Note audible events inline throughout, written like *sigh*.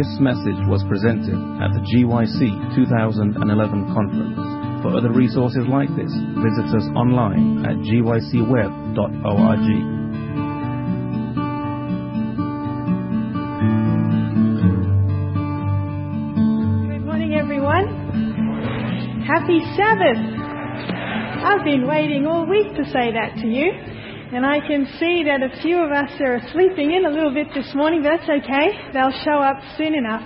This message was presented at the GYC 2011 conference. For other resources like this, visit us online at gycweb.org. Good morning, everyone. Happy Sabbath. I've been waiting all week to say that to you, and I can see that a few of us are sleeping in a little bit this morning, but that's okay. They'll show up soon enough.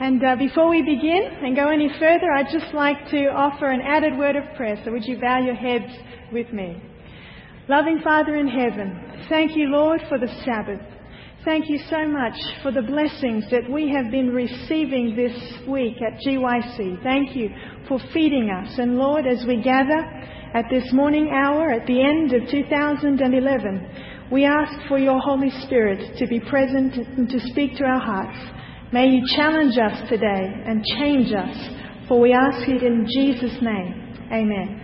And uh, before we begin and go any further, I'd just like to offer an added word of prayer. So would you bow your heads with me? Loving Father in heaven, thank you, Lord, for the Sabbath. Thank you so much for the blessings that we have been receiving this week at GYC. Thank you for feeding us. And Lord, as we gather at this morning hour at the end of 2011, we ask for your Holy Spirit to be present and to speak to our hearts. May you challenge us today and change us, for we ask it in Jesus' name. Amen.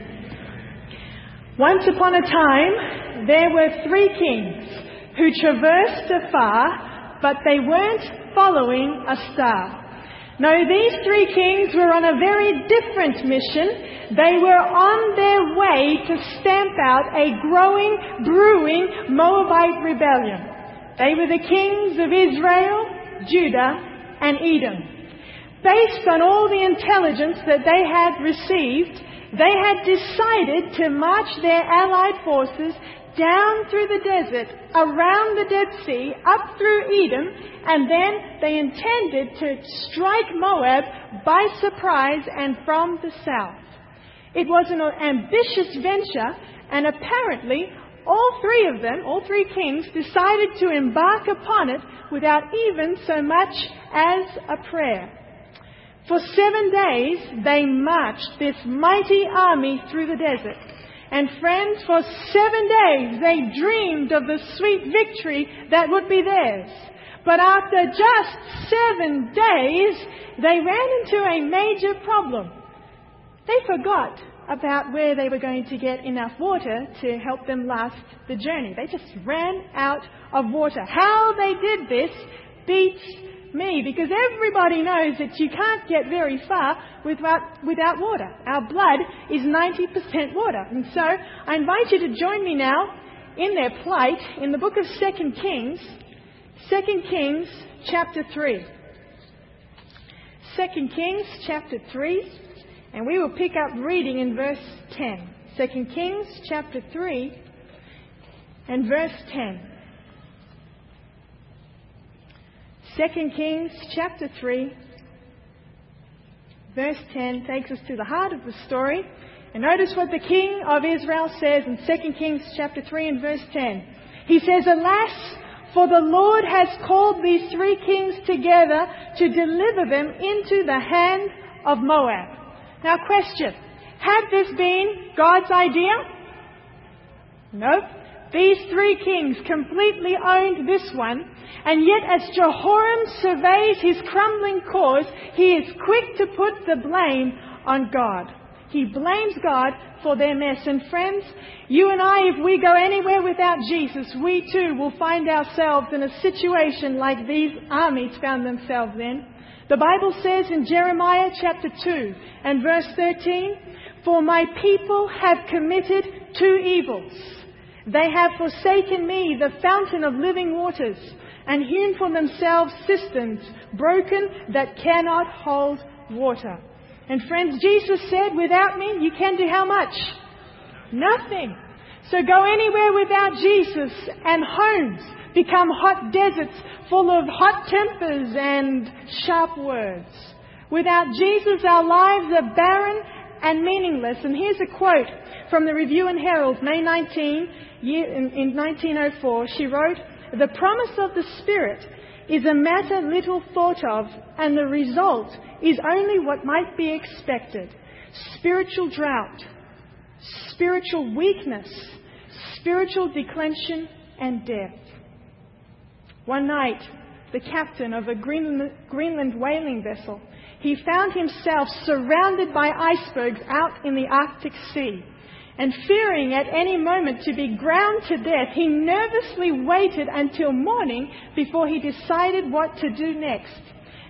Once upon a time, there were three kings who traversed afar, but they weren't following a star. No, these three kings were on a very different mission. They were on their way to stamp out a growing, brewing Moabite rebellion. They were the kings of Israel, Judah, and Edom. Based on all the intelligence that they had received, they had decided to march their allied forces down through the desert, around the Dead Sea, up through Edom, and then they intended to strike Moab by surprise and from the south. It was an ambitious venture, and apparently all three of them, all three kings, decided to embark upon it without even so much as a prayer. For seven days they marched this mighty army through the desert. And friends, for seven days they dreamed of the sweet victory that would be theirs. But after just seven days, they ran into a major problem. They forgot about where they were going to get enough water to help them last the journey. They just ran out of water. How they did this beats me because everybody knows that you can't get very far without, without water. Our blood is 90% water. And so I invite you to join me now in their plight in the book of 2 Kings, 2 Kings chapter 3. 2 Kings chapter 3, and we will pick up reading in verse 10. 2 Kings chapter 3 and verse 10. 2 Kings chapter 3, verse 10 takes us to the heart of the story. And notice what the king of Israel says in 2 Kings chapter 3 and verse 10. He says, Alas, for the Lord has called these three kings together to deliver them into the hand of Moab. Now question, had this been God's idea? Nope. These three kings completely owned this one, and yet as Jehoram surveys his crumbling cause, he is quick to put the blame on God. He blames God for their mess. And friends, you and I, if we go anywhere without Jesus, we too will find ourselves in a situation like these armies found themselves in. The Bible says in Jeremiah chapter 2 and verse 13, For my people have committed two evils. They have forsaken me, the fountain of living waters, and hewn for themselves cisterns, broken that cannot hold water. And friends, Jesus said, without me, you can do how much? Nothing. So go anywhere without Jesus, and homes become hot deserts full of hot tempers and sharp words. Without Jesus, our lives are barren and meaningless. And here's a quote from the Review and Herald, May 19, year, in, in 1904. She wrote, The promise of the Spirit is a matter little thought of, and the result is only what might be expected spiritual drought, spiritual weakness, spiritual declension, and death. One night, the captain of a Greenland, Greenland whaling vessel, he found himself surrounded by icebergs out in the Arctic Sea. And fearing at any moment to be ground to death, he nervously waited until morning before he decided what to do next.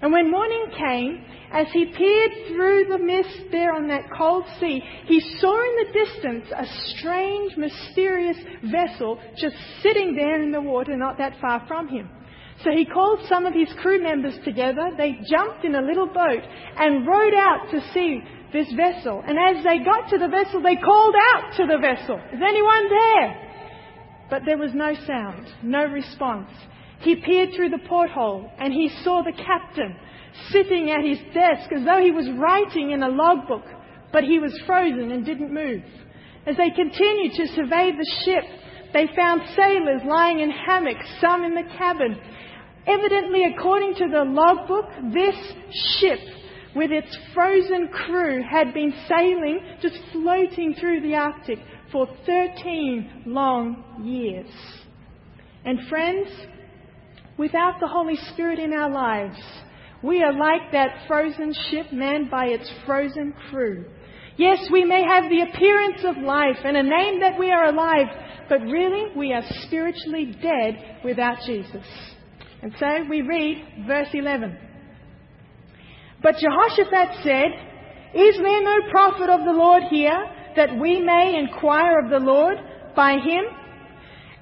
And when morning came, as he peered through the mist there on that cold sea, he saw in the distance a strange, mysterious vessel just sitting there in the water not that far from him. So he called some of his crew members together. They jumped in a little boat and rowed out to see this vessel. And as they got to the vessel, they called out to the vessel, Is anyone there? But there was no sound, no response. He peered through the porthole and he saw the captain sitting at his desk as though he was writing in a logbook, but he was frozen and didn't move. As they continued to survey the ship, they found sailors lying in hammocks, some in the cabin. Evidently, according to the logbook, this ship with its frozen crew had been sailing, just floating through the Arctic for 13 long years. And friends, without the Holy Spirit in our lives, we are like that frozen ship manned by its frozen crew. Yes, we may have the appearance of life and a name that we are alive, but really we are spiritually dead without Jesus. And so we read verse 11. But Jehoshaphat said, Is there no prophet of the Lord here that we may inquire of the Lord by him?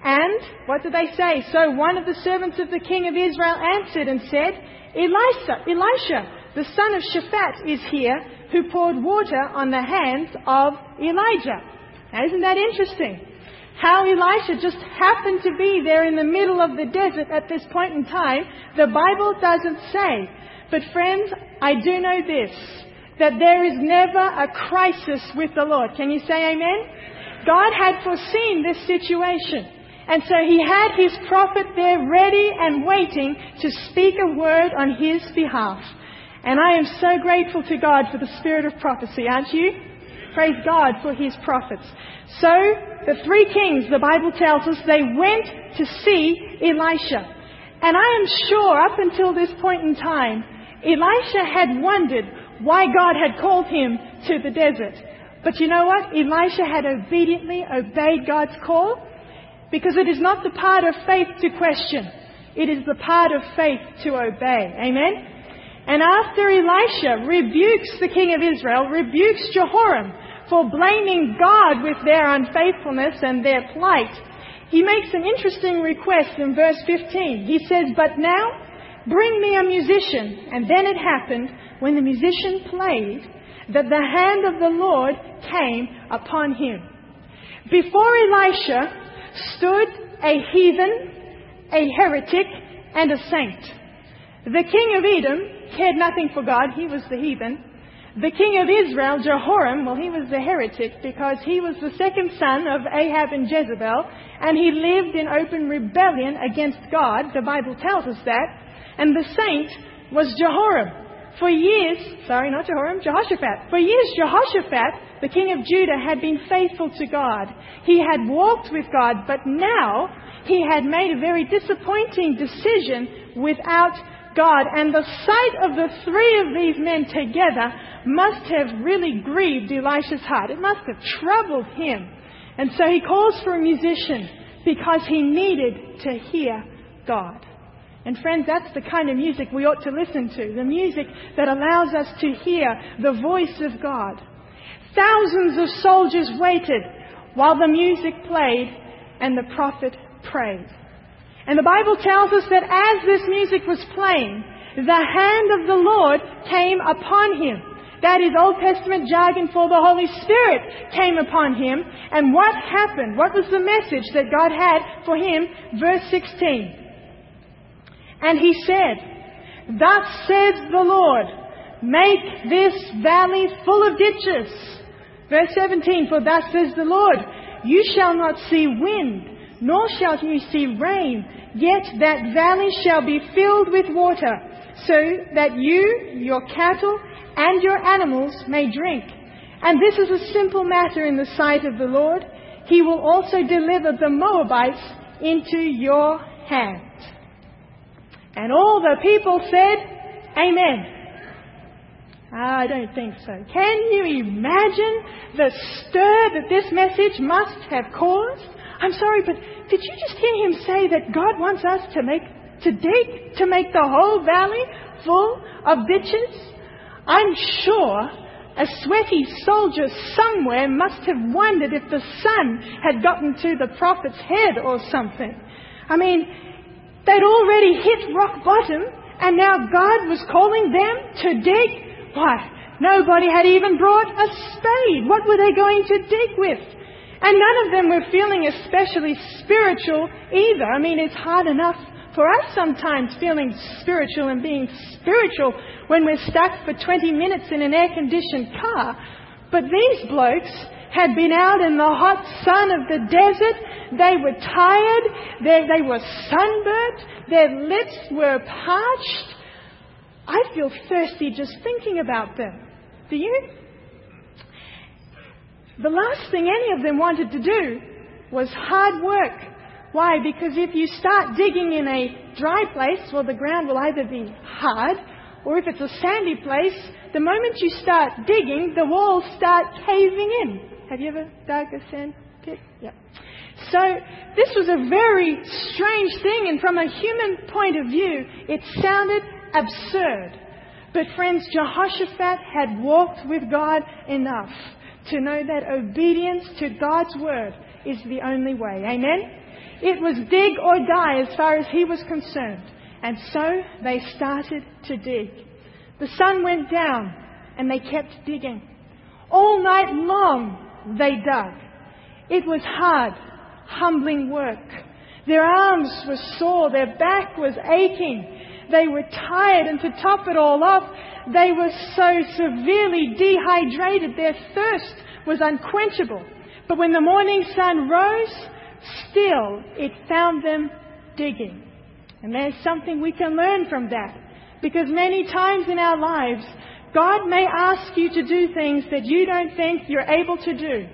And what did they say? So one of the servants of the king of Israel answered and said, Elisha, Elisha, the son of Shaphat, is here, who poured water on the hands of Elijah. Now, isn't that interesting? How Elisha just happened to be there in the middle of the desert at this point in time, the Bible doesn't say. But friends, I do know this, that there is never a crisis with the Lord. Can you say amen? God had foreseen this situation. And so he had his prophet there ready and waiting to speak a word on his behalf. And I am so grateful to God for the spirit of prophecy, aren't you? Praise God for his prophets. So, the three kings, the Bible tells us, they went to see Elisha. And I am sure up until this point in time, Elisha had wondered why God had called him to the desert. But you know what? Elisha had obediently obeyed God's call because it is not the part of faith to question. It is the part of faith to obey. Amen? And after Elisha rebukes the king of Israel, rebukes Jehoram for blaming God with their unfaithfulness and their plight, he makes an interesting request in verse 15. He says, But now bring me a musician. And then it happened, when the musician played, that the hand of the Lord came upon him. Before Elisha, stood a heathen, a heretic, and a saint. The king of Edom cared nothing for God, he was the heathen. The king of Israel, Jehoram, well, he was the heretic because he was the second son of Ahab and Jezebel, and he lived in open rebellion against God. The Bible tells us that. And the saint was Jehoram. For years, sorry, not Jehoram, Jehoshaphat. For years, Jehoshaphat, the king of Judah, had been faithful to God. He had walked with God, but now he had made a very disappointing decision without God. And the sight of the three of these men together must have really grieved Elisha's heart. It must have troubled him. And so he calls for a musician because he needed to hear God. And friends, that's the kind of music we ought to listen to. The music that allows us to hear the voice of God. Thousands of soldiers waited while the music played and the prophet prayed. And the Bible tells us that as this music was playing, the hand of the Lord came upon him. That is Old Testament jargon for the Holy Spirit came upon him. And what happened? What was the message that God had for him? Verse 16. And he said, Thus says the Lord, make this valley full of ditches. Verse 17, For thus says the Lord, You shall not see wind, nor shall you see rain, yet that valley shall be filled with water, so that you, your cattle, and your animals may drink. And this is a simple matter in the sight of the Lord. He will also deliver the Moabites into your hand. And all the people said, Amen. I don't think so. Can you imagine the stir that this message must have caused? I'm sorry, but did you just hear him say that God wants us to make, to dig to make the whole valley full of ditches? I'm sure a sweaty soldier somewhere must have wondered if the sun had gotten to the prophet's head or something. I mean, they'd already hit rock bottom and now God was calling them to dig. Why, nobody had even brought a spade. What were they going to dig with? And none of them were feeling especially spiritual either. I mean, it's hard enough for us sometimes feeling spiritual and being spiritual when we're stuck for 20 minutes in an air conditioned car. But these blokes had been out in the hot sun of the desert. They were tired. They, they were sunburnt. Their lips were parched. I feel thirsty just thinking about them. Do you? The last thing any of them wanted to do was hard work. Why? Because if you start digging in a dry place, well, the ground will either be hard, or if it's a sandy place, the moment you start digging, the walls start caving in. Have you ever dug a sand pit? Yeah. So this was a very strange thing, and from a human point of view, it sounded absurd. But friends, Jehoshaphat had walked with God enough to know that obedience to God's word is the only way. Amen? It was dig or die as far as he was concerned. And so they started to dig. The sun went down and they kept digging. All night long they dug. It was hard, humbling work. Their arms were sore, their back was aching. They were tired, and to top it all off, they were so severely dehydrated, their thirst was unquenchable. But when the morning sun rose, still it found them digging. And there's something we can learn from that. Because many times in our lives, God may ask you to do things that you don't think you're able to do.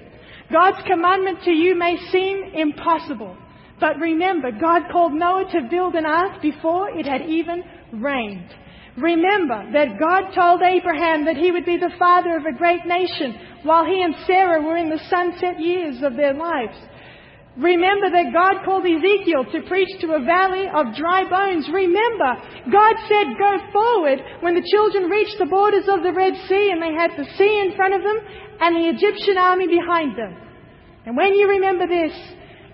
God's commandment to you may seem impossible. But remember, God called Noah to build an ark before it had even rained. Remember that God told Abraham that he would be the father of a great nation while he and Sarah were in the sunset years of their lives. Remember that God called Ezekiel to preach to a valley of dry bones. Remember, God said, go forward when the children reached the borders of the Red Sea and they had the sea in front of them and the Egyptian army behind them. And when you remember this,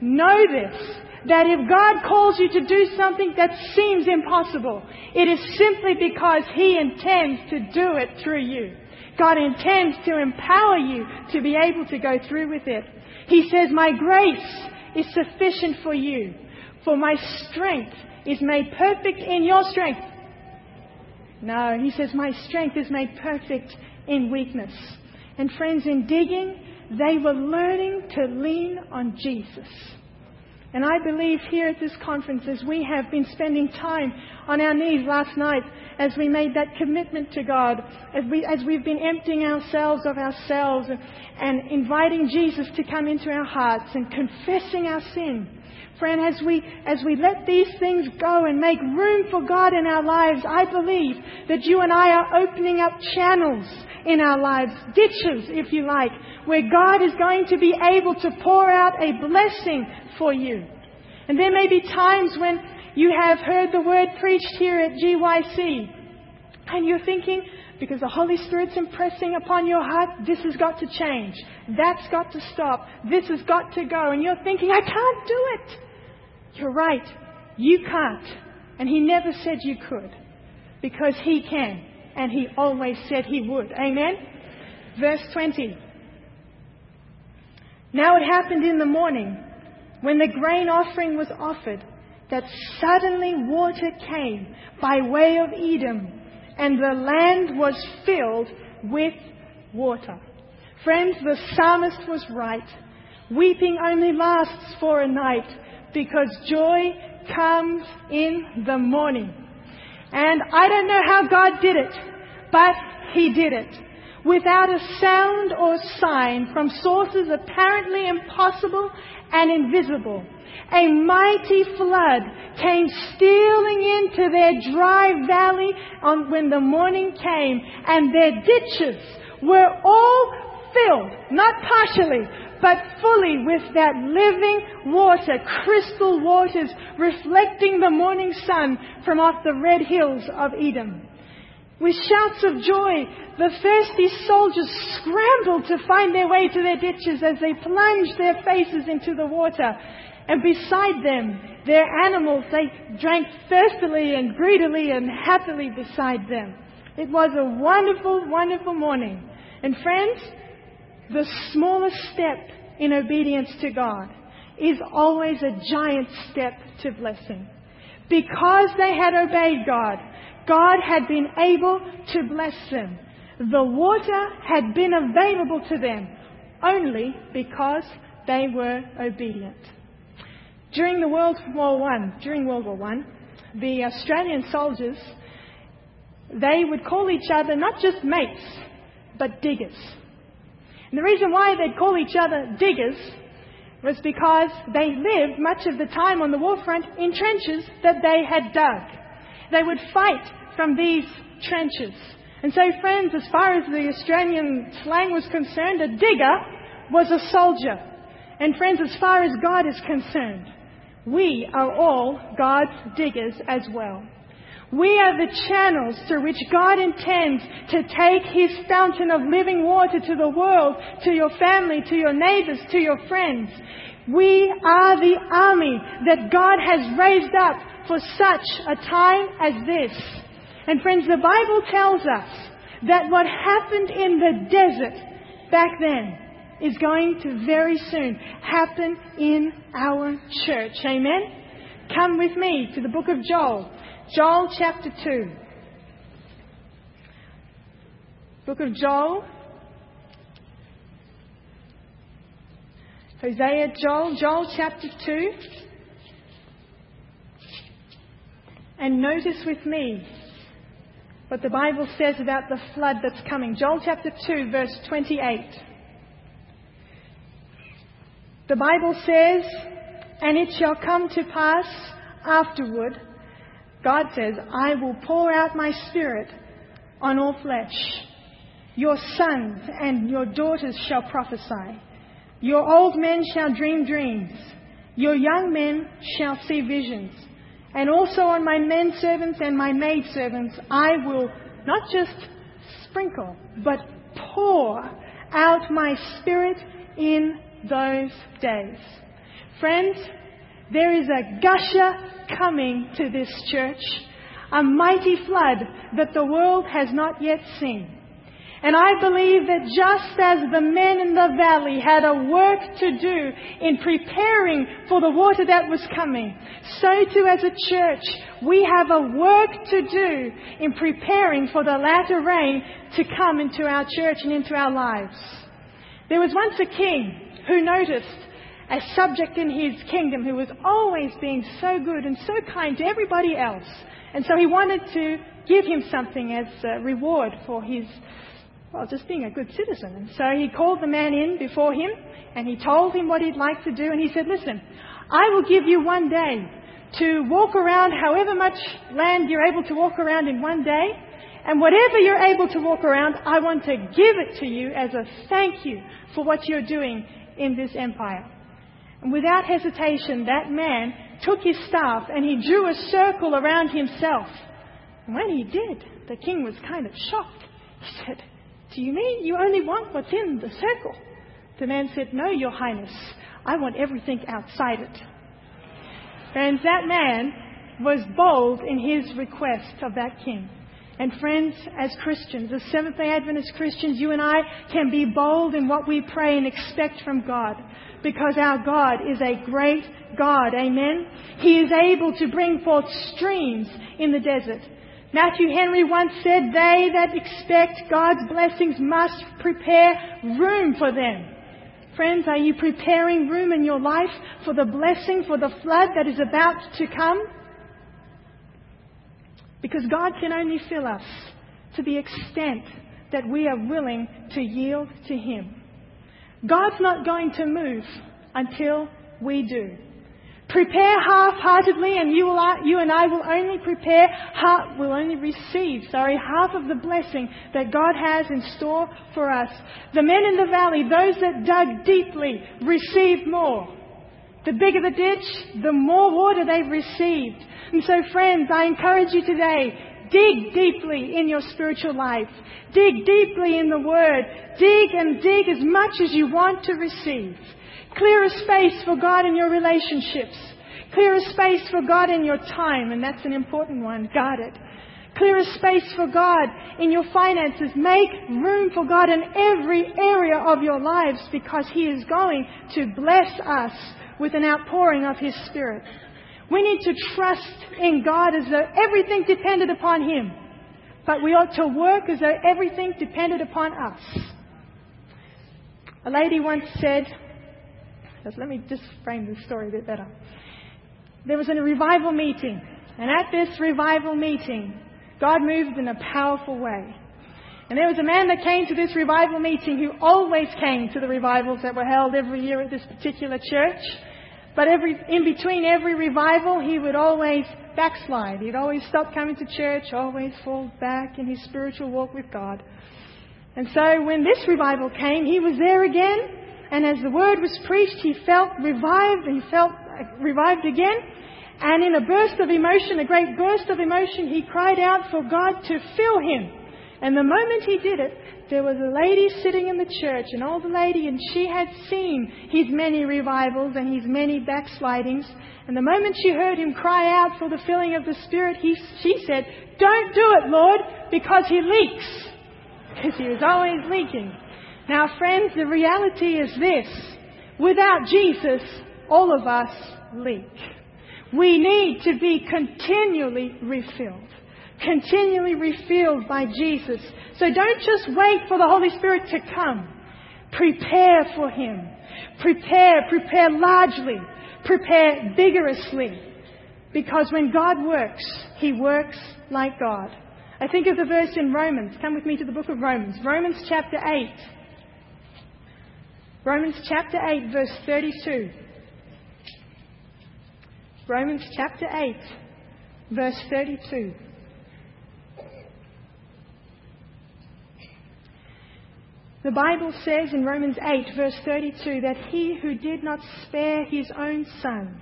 know this, that if God calls you to do something that seems impossible, it is simply because He intends to do it through you. God intends to empower you to be able to go through with it. He says, My grace is sufficient for you, for my strength is made perfect in your strength. No, he says, My strength is made perfect in weakness. And friends, in digging, they were learning to lean on Jesus. And I believe here at this conference, as we have been spending time on our knees last night, as we made that commitment to God, as, we, as we've been emptying ourselves of ourselves and, and inviting Jesus to come into our hearts and confessing our sin. Friend, as we, as we let these things go and make room for God in our lives, I believe that you and I are opening up channels in our lives, ditches, if you like, where God is going to be able to pour out a blessing for you. And there may be times when you have heard the word preached here at GYC and you're thinking, because the Holy Spirit's impressing upon your heart, this has got to change. That's got to stop. This has got to go. And you're thinking, I can't do it. You're right. You can't. And He never said you could. Because He can. And He always said He would. Amen? Verse 20. Now it happened in the morning when the grain offering was offered that suddenly water came by way of Edom and the land was filled with water. Friends, the psalmist was right. Weeping only lasts for a night because joy comes in the morning. And I don't know how God did it, but He did it. Without a sound or sign from sources apparently impossible and invisible, a mighty flood came stealing into their dry valley on, when the morning came, and their ditches were all filled, not partially, but fully with that living water, crystal waters reflecting the morning sun from off the red hills of Edom. With shouts of joy, the thirsty soldiers scrambled to find their way to their ditches as they plunged their faces into the water. And beside them, their animals, they drank thirstily and greedily and happily beside them. It was a wonderful, wonderful morning. And friends, the smallest step in obedience to God is always a giant step to blessing. Because they had obeyed God, God had been able to bless them. The water had been available to them only because they were obedient. During the World War One, during World War One, the Australian soldiers, they would call each other not just mates, but diggers. And the reason why they'd call each other diggers was because they lived much of the time on the war front in trenches that they had dug. They would fight from these trenches. And so, friends, as far as the Australian slang was concerned, a digger was a soldier. And friends, as far as God is concerned, we are all God's diggers as well. We are the channels through which God intends to take His fountain of living water to the world, to your family, to your neighbors, to your friends. We are the army that God has raised up for such a time as this. And friends, the Bible tells us that what happened in the desert back then is going to very soon happen in our church. Amen? Come with me to the book of Joel. Joel chapter 2. Book of Joel. Hosea, Joel, Joel chapter 2. And notice with me what the Bible says about the flood that's coming. Joel chapter 2, verse 28. The Bible says, And it shall come to pass afterward, God says, I will pour out my spirit on all flesh. Your sons and your daughters shall prophesy. Your old men shall dream dreams. Your young men shall see visions. And also on my men servants and my maid servants, I will not just sprinkle, but pour out my spirit in those days. Friends, there is a gusher coming to this church, a mighty flood that the world has not yet seen. And I believe that just as the men in the valley had a work to do in preparing for the water that was coming, so too as a church, we have a work to do in preparing for the latter rain to come into our church and into our lives. There was once a king who noticed a subject in his kingdom who was always being so good and so kind to everybody else. And so he wanted to give him something as a reward for his, well, just being a good citizen. And so he called the man in before him and he told him what he'd like to do. And he said, Listen, I will give you one day to walk around however much land you're able to walk around in one day. And whatever you're able to walk around, I want to give it to you as a thank you for what you're doing in this empire. And without hesitation, that man took his staff and he drew a circle around himself. And when he did, the king was kind of shocked. He said, Do you mean you only want what's in the circle? The man said, No, Your Highness. I want everything outside it. Friends, that man was bold in his request of that king. And friends, as Christians, as Seventh day Adventist Christians, you and I can be bold in what we pray and expect from God. Because our God is a great God. Amen? He is able to bring forth streams in the desert. Matthew Henry once said, They that expect God's blessings must prepare room for them. Friends, are you preparing room in your life for the blessing, for the flood that is about to come? Because God can only fill us to the extent that we are willing to yield to Him. God's not going to move until we do. Prepare half-heartedly and you, will, you and I will only prepare, half, will only receive, sorry, half of the blessing that God has in store for us. The men in the valley, those that dug deeply, received more. The bigger the ditch, the more water they've received. And so friends, I encourage you today, dig deeply in your spiritual life. Dig deeply in the Word. Dig and dig as much as you want to receive. Clear a space for God in your relationships. Clear a space for God in your time, and that's an important one. Guard it. Clear a space for God in your finances. Make room for God in every area of your lives because He is going to bless us with an outpouring of His Spirit. We need to trust in God as though everything depended upon Him. But we ought to work as though everything depended upon us. A lady once said, let me just frame this story a bit better. There was a revival meeting, and at this revival meeting, God moved in a powerful way. And there was a man that came to this revival meeting who always came to the revivals that were held every year at this particular church. But every, in between every revival, he would always backslide. He'd always stop coming to church, always fall back in his spiritual walk with God. And so when this revival came, he was there again, and as the word was preached, he felt revived, he felt revived again. And in a burst of emotion, a great burst of emotion, he cried out for God to fill him. And the moment he did it, there was a lady sitting in the church, an old lady, and she had seen his many revivals and his many backslidings. And the moment she heard him cry out for the filling of the Spirit, he, she said, Don't do it, Lord, because he leaks. Because he was always leaking. Now, friends, the reality is this. Without Jesus, all of us leak. We need to be continually refilled. Continually refilled by Jesus. So don't just wait for the Holy Spirit to come. Prepare for Him. Prepare, prepare largely. Prepare vigorously. Because when God works, He works like God. I think of the verse in Romans. Come with me to the book of Romans. Romans chapter 8. Romans chapter 8, verse 32. Romans chapter 8, verse 32. The Bible says in Romans 8, verse 32, that he who did not spare his own son,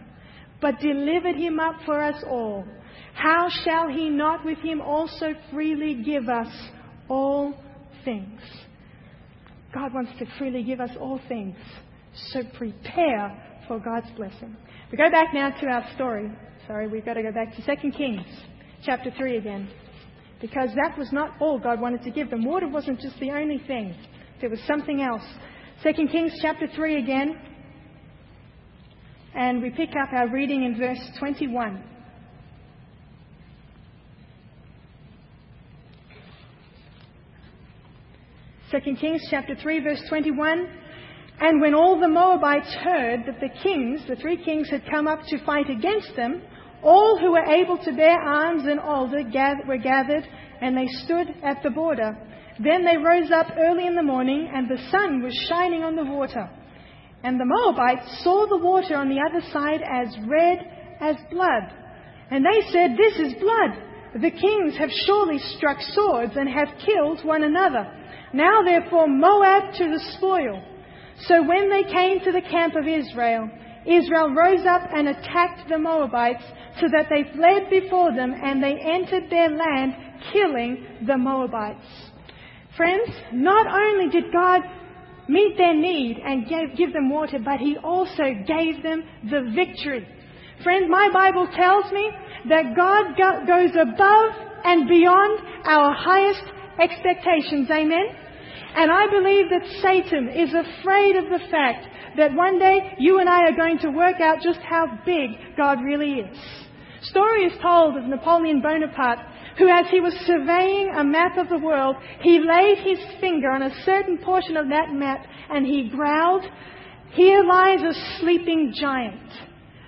but delivered him up for us all, how shall he not with him also freely give us all things? God wants to freely give us all things. So prepare for God's blessing. We go back now to our story. Sorry, we've got to go back to 2 Kings chapter 3 again. Because that was not all God wanted to give them. Water wasn't just the only thing. There was something else. 2 Kings chapter 3 again. And we pick up our reading in verse 21. 2 Kings chapter 3 verse 21. And when all the Moabites heard that the kings, the three kings, had come up to fight against them, all who were able to bear arms and alder were gathered, and they stood at the border. Then they rose up early in the morning, and the sun was shining on the water. And the Moabites saw the water on the other side as red as blood. And they said, This is blood. The kings have surely struck swords and have killed one another. Now therefore Moab to the spoil. So when they came to the camp of Israel, Israel rose up and attacked the Moabites so that they fled before them and they entered their land, killing the Moabites. Friends, not only did God meet their need and gave, give them water, but He also gave them the victory. Friends, my Bible tells me that God goes above and beyond our highest expectations. Amen? And I believe that Satan is afraid of the fact that one day you and I are going to work out just how big God really is. Story is told of Napoleon Bonaparte, who as he was surveying a map of the world, he laid his finger on a certain portion of that map and he growled, Here lies a sleeping giant.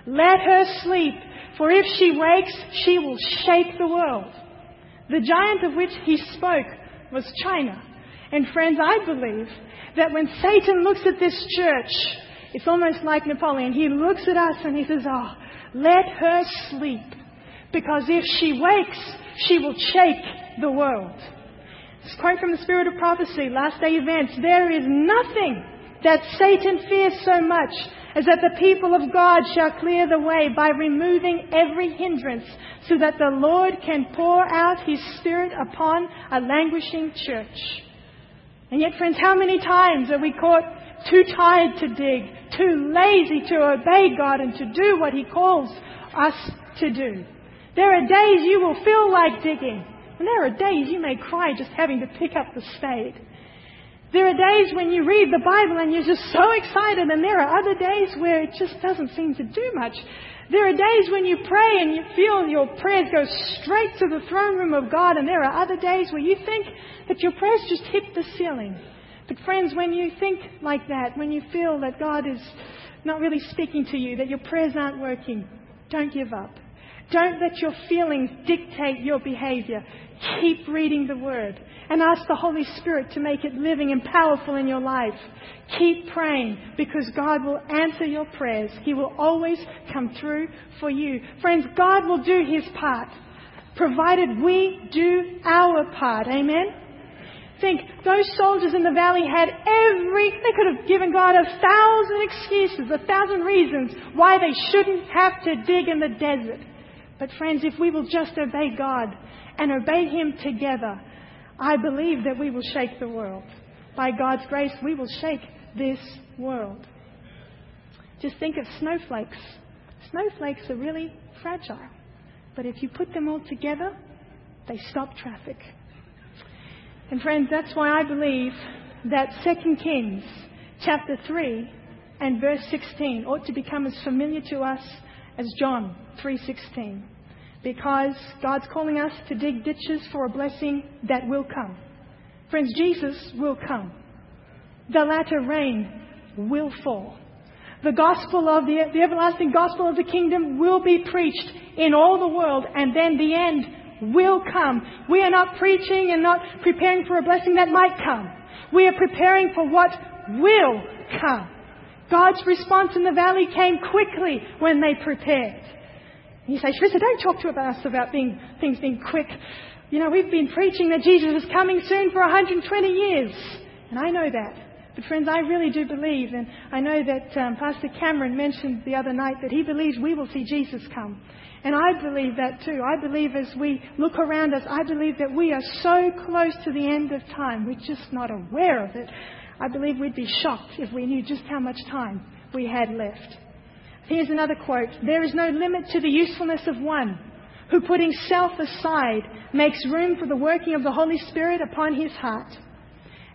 Let her sleep, for if she wakes, she will shake the world. The giant of which he spoke was China. And friends, I believe that when Satan looks at this church, it's almost like Napoleon. He looks at us and he says, Oh, Let her sleep. Because if she wakes, she will shake the world. This quote from the Spirit of Prophecy, last day events. There is nothing that Satan fears so much as that the people of God shall clear the way by removing every hindrance so that the Lord can pour out his Spirit upon a languishing church. And yet, friends, how many times are we caught too tired to dig, too lazy to obey God and to do what he calls us to do? There are days you will feel like digging, and there are days you may cry just having to pick up the spade. There are days when you read the Bible and you're just so excited, and there are other days where it just doesn't seem to do much. There are days when you pray and you feel your prayers go straight to the throne room of God, and there are other days where you think that your prayers just hit the ceiling. But, friends, when you think like that, when you feel that God is not really speaking to you, that your prayers aren't working, don't give up. Don't let your feelings dictate your behavior. Keep reading the Word and ask the Holy Spirit to make it living and powerful in your life. Keep praying because God will answer your prayers. He will always come through for you. Friends, God will do His part, provided we do our part. Amen? Think, those soldiers in the valley had every, they could have given God a thousand excuses, a thousand reasons why they shouldn't have to dig in the desert. But friends, if we will just obey God and obey Him together, I believe that we will shake the world. By God's grace, we will shake this world. Just think of snowflakes. Snowflakes are really fragile. But if you put them all together, they stop traffic. And friends, that's why I believe that 2 Kings chapter 3 and verse 16 ought to become as familiar to us as John 3:16 because God's calling us to dig ditches for a blessing that will come. Friends, Jesus will come. The latter rain will fall. The gospel of the, the everlasting gospel of the kingdom will be preached in all the world, and then the end will come. We are not preaching and not preparing for a blessing that might come. We are preparing for what will come. God's response in the valley came quickly when they prepared. And you say, Charissa, don't talk to us about being, things being quick. You know, we've been preaching that Jesus is coming soon for 120 years. And I know that. But friends, I really do believe, and I know that um, Pastor Cameron mentioned the other night that he believes we will see Jesus come. And I believe that too. I believe as we look around us, I believe that we are so close to the end of time, we're just not aware of it. I believe we'd be shocked if we knew just how much time we had left. Here's another quote There is no limit to the usefulness of one who, putting self aside, makes room for the working of the Holy Spirit upon his heart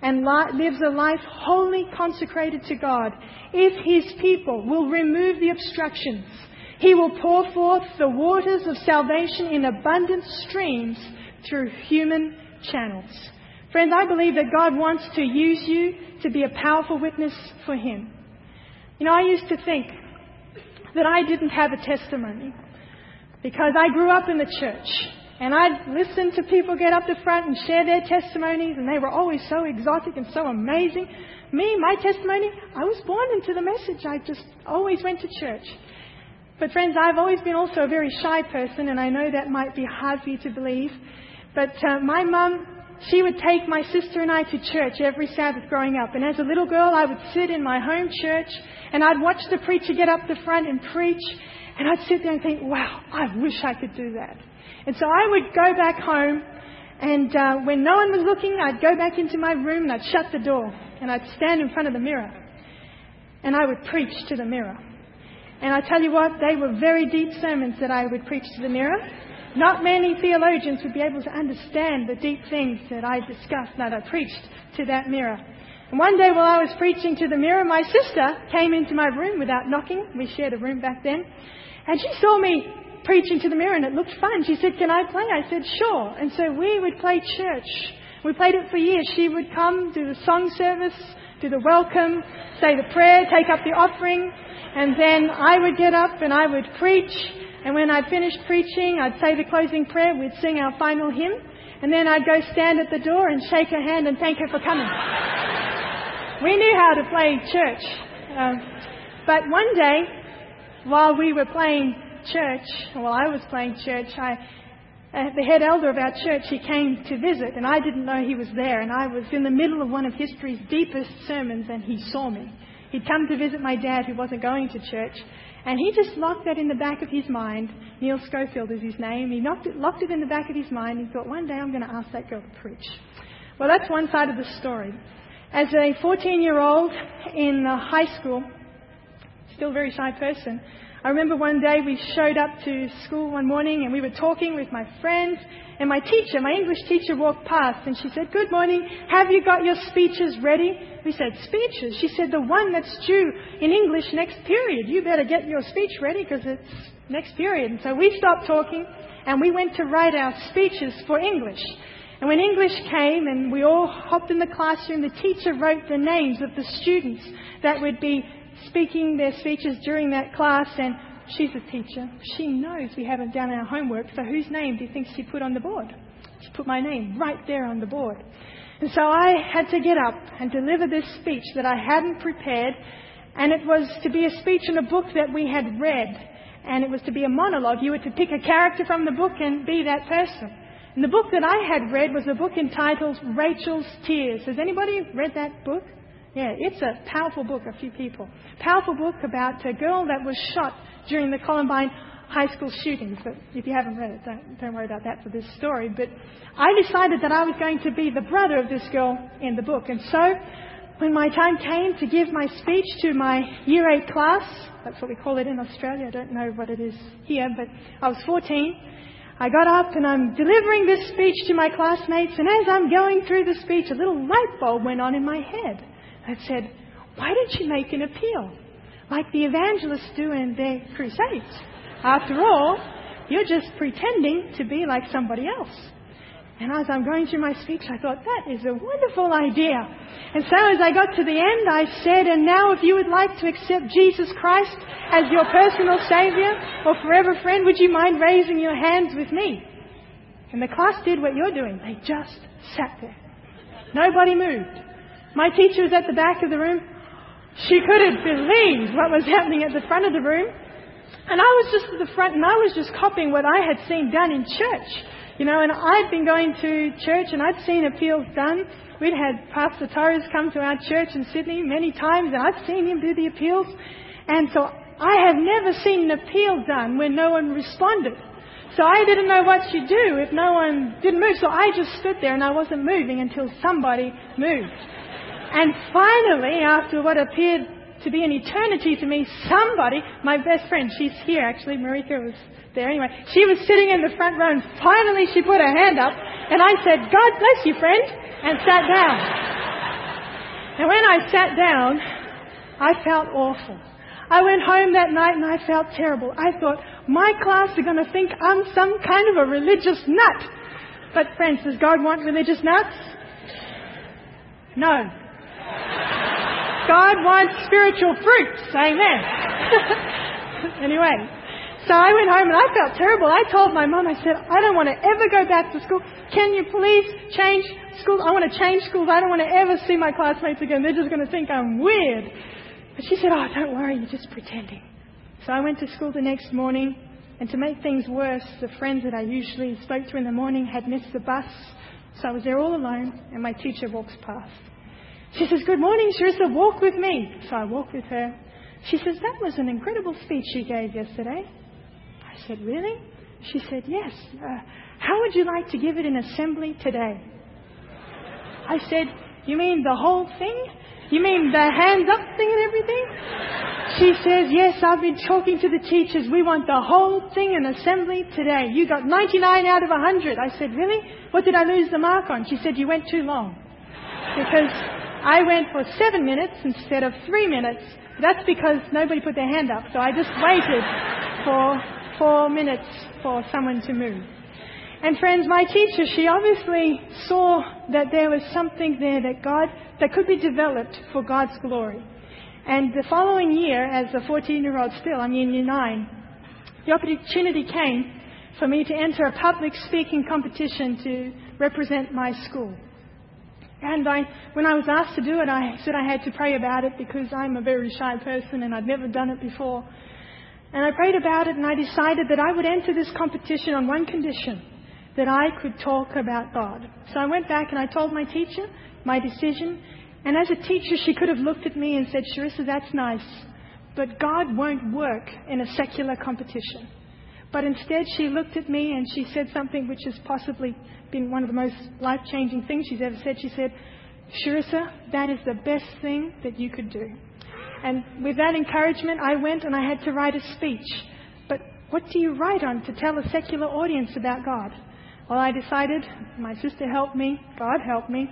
and lives a life wholly consecrated to God. If his people will remove the obstructions, he will pour forth the waters of salvation in abundant streams through human channels. Friends, I believe that God wants to use you to be a powerful witness for him. You know, I used to think that I didn't have a testimony because I grew up in the church and I'd listen to people get up the front and share their testimonies and they were always so exotic and so amazing. Me, my testimony, I was born into the message. I just always went to church. But friends, I've always been also a very shy person and I know that might be hard for you to believe. But uh, my mum, she would take my sister and I to church every Sabbath growing up. And as a little girl, I would sit in my home church and I'd watch the preacher get up the front and preach. And I'd sit there and think, wow, I wish I could do that. And so I would go back home and uh, when no one was looking, I'd go back into my room and I'd shut the door and I'd stand in front of the mirror and I would preach to the mirror. And I tell you what, they were very deep sermons that I would preach to the mirror. Not many theologians would be able to understand the deep things that I discussed that I preached to that mirror. And one day while I was preaching to the mirror, my sister came into my room without knocking. We shared a room back then. And she saw me preaching to the mirror and it looked fun. She said, Can I play? I said, Sure. And so we would play church. We played it for years. She would come, do the song service, do the welcome, say the prayer, take up the offering, and then I would get up and I would preach and when I'd finished preaching, I'd say the closing prayer, we'd sing our final hymn, and then I'd go stand at the door and shake her hand and thank her for coming. we knew how to play church. Um, but one day, while we were playing church, while I was playing church, I, uh, the head elder of our church, he came to visit, and I didn't know he was there. And I was in the middle of one of history's deepest sermons, and he saw me. He'd come to visit my dad, who wasn't going to church, and he just locked that in the back of his mind. Neil Schofield is his name. He locked it, locked it in the back of his mind. He thought, one day I'm going to ask that girl to preach. Well, that's one side of the story. As a 14 year old in uh, high school, still a very shy person, I remember one day we showed up to school one morning and we were talking with my friends and my teacher, my English teacher walked past and she said, Good morning, have you got your speeches ready? We said, Speeches? She said, The one that's due in English next period. You better get your speech ready because it's next period. And so we stopped talking and we went to write our speeches for English. And when English came and we all hopped in the classroom, the teacher wrote the names of the students that would be speaking their speeches during that class. And she's a teacher. She knows we haven't done our homework. So whose name do you think she put on the board? She put my name right there on the board. And so I had to get up and deliver this speech that I hadn't prepared. And it was to be a speech in a book that we had read. And it was to be a monologue. You were to pick a character from the book and be that person. And the book that I had read was a book entitled Rachel's Tears. Has anybody read that book? Yeah, it's a powerful book, a few people. Powerful book about a girl that was shot during the Columbine high school shootings. But if you haven't read it, don't, don't worry about that for this story. But I decided that I was going to be the brother of this girl in the book. And so, when my time came to give my speech to my year 8 class, that's what we call it in Australia, I don't know what it is here, but I was 14. I got up and I'm delivering this speech to my classmates, and as I'm going through the speech, a little light bulb went on in my head. I said, Why don't you make an appeal? Like the evangelists do in their crusades. After all, you're just pretending to be like somebody else. And as I'm going through my speech, I thought, that is a wonderful idea. And so as I got to the end, I said, and now if you would like to accept Jesus Christ as your personal Savior or forever friend, would you mind raising your hands with me? And the class did what you're doing. They just sat there. Nobody moved. My teacher was at the back of the room. She couldn't believe what was happening at the front of the room. And I was just at the front and I was just copying what I had seen done in church. You know, and I'd been going to church and I'd seen appeals done. We'd had Pastor Torres come to our church in Sydney many times and I'd seen him do the appeals. And so I have never seen an appeal done where no one responded. So I didn't know what to do if no one didn't move. So I just stood there and I wasn't moving until somebody moved. And finally, after what appeared to be an eternity to me, somebody, my best friend, she's here actually, Marika was there anyway. She was sitting in the front row and finally she put her hand up and I said, God bless you, friend, and sat down. And when I sat down, I felt awful. I went home that night and I felt terrible. I thought, my class are going to think I'm some kind of a religious nut. But friends, does God want religious nuts? No. God wants spiritual fruits. Amen. *laughs* anyway, so I went home and I felt terrible. I told my mum, I said, I don't want to ever go back to school. Can you please change schools? I want to change schools. I don't want to ever see my classmates again. They're just going to think I'm weird. But she said, Oh, don't worry, you're just pretending. So I went to school the next morning, and to make things worse, the friends that I usually spoke to in the morning had missed the bus. So I was there all alone, and my teacher walks past. She says, Good morning, Charissa, walk with me. So I walk with her. She says, That was an incredible speech you gave yesterday. I said, Really? She said, Yes. Uh, how would you like to give it in assembly today? I said, You mean the whole thing? You mean the hands up thing and everything? She says, Yes, I've been talking to the teachers. We want the whole thing in assembly today. You got 99 out of 100. I said, Really? What did I lose the mark on? She said, You went too long. Because I went for seven minutes instead of three minutes. That's because nobody put their hand up. So I just waited for four minutes for someone to move. And friends, my teacher, she obviously saw that there was something there that God, that could be developed for God's glory. And the following year, as a 14 year old still, I'm in year 9, the opportunity came for me to enter a public speaking competition to represent my school. And I, when I was asked to do it, I said I had to pray about it because I'm a very shy person and I'd never done it before. And I prayed about it and I decided that I would enter this competition on one condition that I could talk about God. So I went back and I told my teacher my decision. And as a teacher, she could have looked at me and said, Charissa, that's nice, but God won't work in a secular competition. But instead, she looked at me and she said something which has possibly been one of the most life changing things she's ever said. She said, Charissa, that is the best thing that you could do. And with that encouragement, I went and I had to write a speech. But what do you write on to tell a secular audience about God? Well, I decided, my sister helped me, God helped me,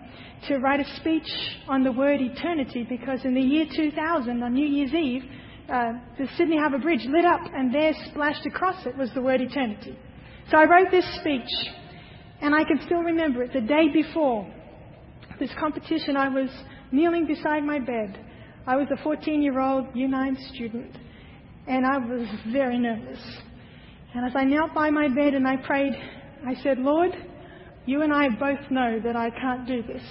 to write a speech on the word eternity because in the year 2000, on New Year's Eve, uh, the Sydney Harbour Bridge lit up and there splashed across it was the word eternity. So I wrote this speech and I can still remember it. The day before this competition, I was kneeling beside my bed. I was a 14 year old U9 student and I was very nervous. And as I knelt by my bed and I prayed, I said, Lord, you and I both know that I can't do this.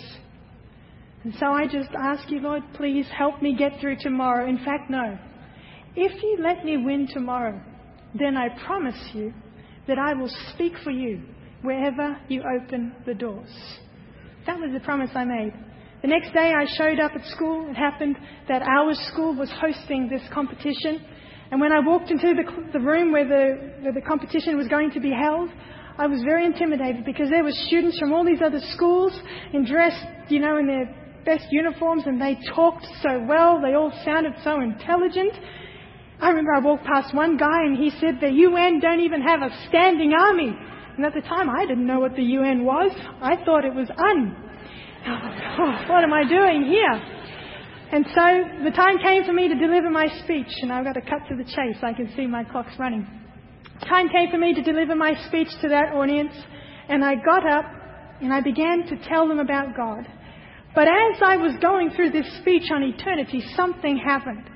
And so I just ask you, Lord, please help me get through tomorrow. In fact, no. If you let me win tomorrow, then I promise you that I will speak for you wherever you open the doors. That was the promise I made. The next day I showed up at school. It happened that our school was hosting this competition. And when I walked into the, the room where the, where the competition was going to be held, I was very intimidated because there were students from all these other schools in dressed, you know, in their best uniforms and they talked so well. They all sounded so intelligent. I remember I walked past one guy and he said the UN don't even have a standing army. And at the time I didn't know what the UN was. I thought it was un. Oh, what am I doing here? And so the time came for me to deliver my speech and I've got to cut to the chase. I can see my clock's running. Time came for me to deliver my speech to that audience and I got up and I began to tell them about God. But as I was going through this speech on eternity, something happened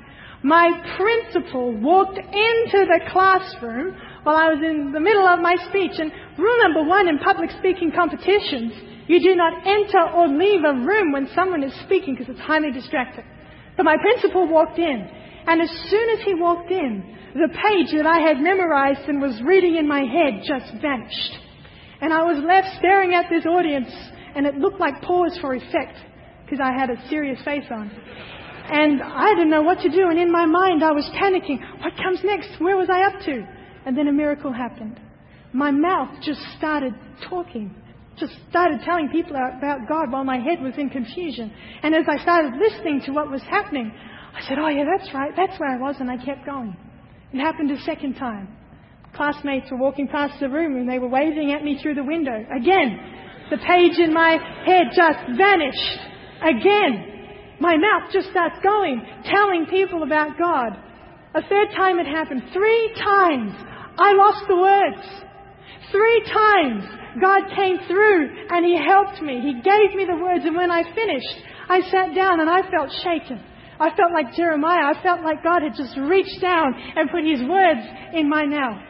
my principal walked into the classroom while I was in the middle of my speech. And rule number one in public speaking competitions, you do not enter or leave a room when someone is speaking because it's highly distracting. But my principal walked in, and as soon as he walked in, the page that I had memorized and was reading in my head just vanished. And I was left staring at this audience, and it looked like pause for effect because I had a serious face on. And I didn't know what to do. And in my mind, I was panicking. What comes next? Where was I up to? And then a miracle happened. My mouth just started talking, just started telling people about God while my head was in confusion. And as I started listening to what was happening, I said, Oh, yeah, that's right. That's where I was. And I kept going. It happened a second time. Classmates were walking past the room and they were waving at me through the window. Again, the page in my head just vanished. Again, my mouth just starts going, telling people about God. A third time it happened. Three times I lost the words. Three times God came through and He helped me. He gave me the words and when I finished, I sat down and I felt shaken. I felt like Jeremiah. I felt like God had just reached down and put His words in my mouth.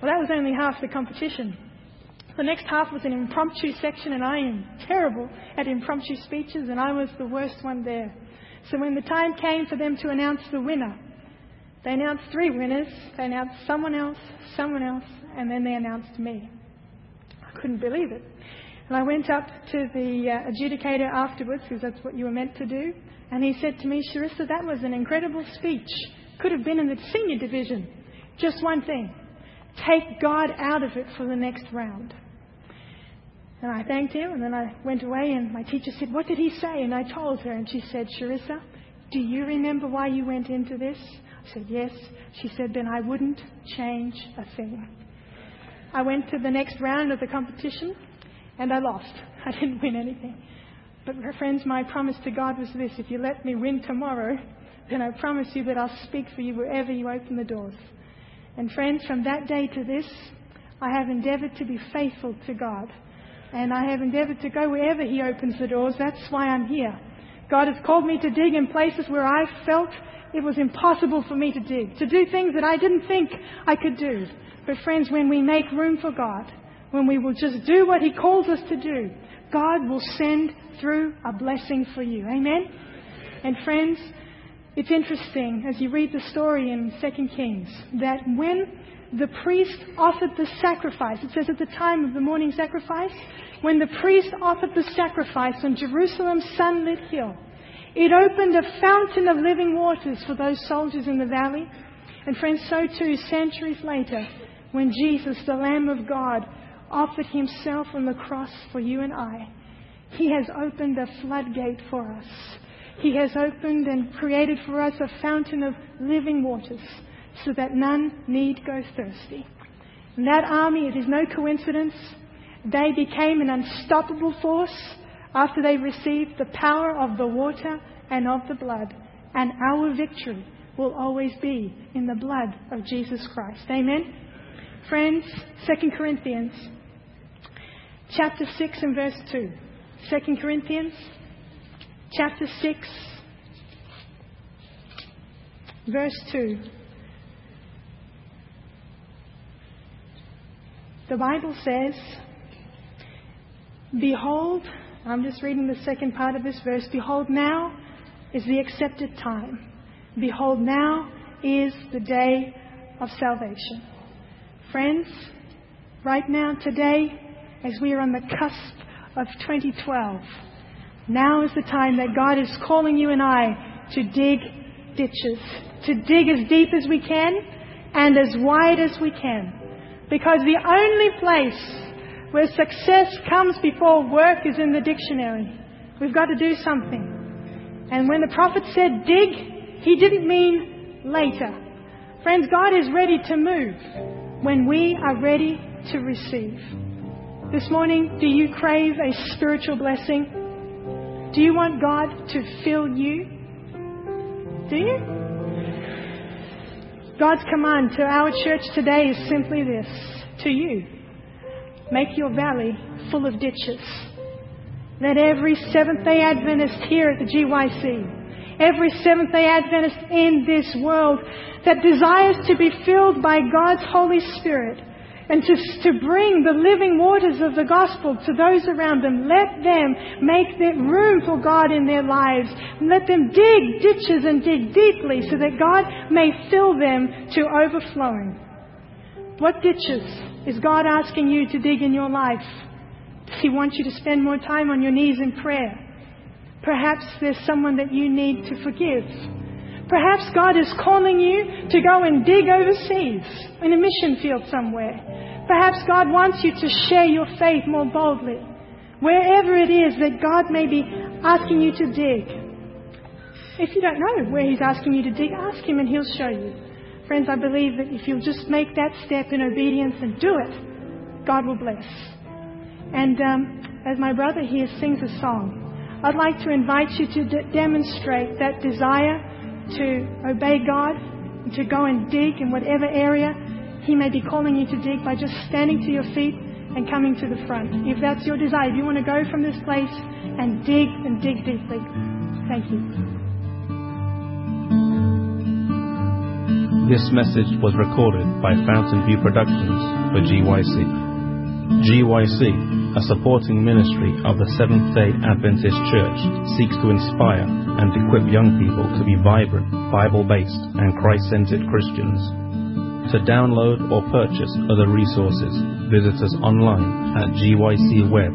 Well, that was only half the competition. The next half was an impromptu section, and I am terrible at impromptu speeches, and I was the worst one there. So when the time came for them to announce the winner, they announced three winners. They announced someone else, someone else, and then they announced me. I couldn't believe it. And I went up to the uh, adjudicator afterwards, because that's what you were meant to do, and he said to me, Charissa, that was an incredible speech. Could have been in the senior division. Just one thing. Take God out of it for the next round. And I thanked him, and then I went away, and my teacher said, What did he say? And I told her, and she said, Charissa, do you remember why you went into this? I said, Yes. She said, Then I wouldn't change a thing. I went to the next round of the competition, and I lost. *laughs* I didn't win anything. But, friends, my promise to God was this if you let me win tomorrow, then I promise you that I'll speak for you wherever you open the doors. And, friends, from that day to this, I have endeavored to be faithful to God and I have endeavored to go wherever He opens the doors. That's why I'm here. God has called me to dig in places where I felt it was impossible for me to dig, to do things that I didn't think I could do. But friends, when we make room for God, when we will just do what He calls us to do, God will send through a blessing for you. Amen? And friends, It's interesting as you read the story in 2 Kings that when the priest offered the sacrifice, it says at the time of the morning sacrifice, when the priest offered the sacrifice on Jerusalem's sunlit hill, it opened a fountain of living waters for those soldiers in the valley. And friends, so too, centuries later, when Jesus, the Lamb of God, offered himself on the cross for you and I, he has opened a floodgate for us. He has opened and created for us a fountain of living waters so that none need go thirsty. And that army, it is no coincidence, they became an unstoppable force after they received the power of the water and of the blood. And our victory will always be in the blood of Jesus Christ. Amen? Friends, 2 Corinthians chapter 6 and verse 2. 2 Corinthians chapter 6 verse 2. The Bible says, Behold, I'm just reading the second part of this verse. Behold, now is the accepted time. Behold, now is the day of salvation. Friends, right now, today, as we are on the cusp of 2012, now is the time that God is calling you and I to dig ditches, to dig as deep as we can and as wide as we can. Because the only place where success comes before work is in the dictionary. We've got to do something. And when the prophet said dig, he didn't mean later. Friends, God is ready to move when we are ready to receive. This morning, do you crave a spiritual blessing? Do you want God to fill you? Do you? God's command to our church today is simply this to you make your valley full of ditches. Let every Seventh day Adventist here at the GYC, every Seventh day Adventist in this world that desires to be filled by God's Holy Spirit and to, to bring the living waters of the gospel to those around them. Let them make room for God in their lives. Let them dig ditches and dig deeply so that God may fill them to overflowing. What ditches is God asking you to dig in your life? Does He want you to spend more time on your knees in prayer? Perhaps there's someone that you need to forgive. Perhaps God is calling you to go and dig overseas in a mission field somewhere. Perhaps God wants you to share your faith more boldly. Wherever it is that God may be asking you to dig. If you don't know where He's asking you to dig, ask Him and He'll show you. Friends, I believe that if you'll just make that step in obedience and do it, God will bless. And um, as my brother here sings a song, I'd like to invite you to d- demonstrate that desire to obey God, to go and dig in whatever area He may be calling you to dig by just standing to your feet and coming to the front. If that's your desire, if you want to go from this place and dig and dig deeply. Thank you. This message was recorded by Fountain View Productions for GYC. GYC a supporting ministry of the Seventh day Adventist Church, seeks to inspire and equip young people to be vibrant, Bible based, and Christ centered Christians. To download or purchase other resources, visit us online at gycweb.org.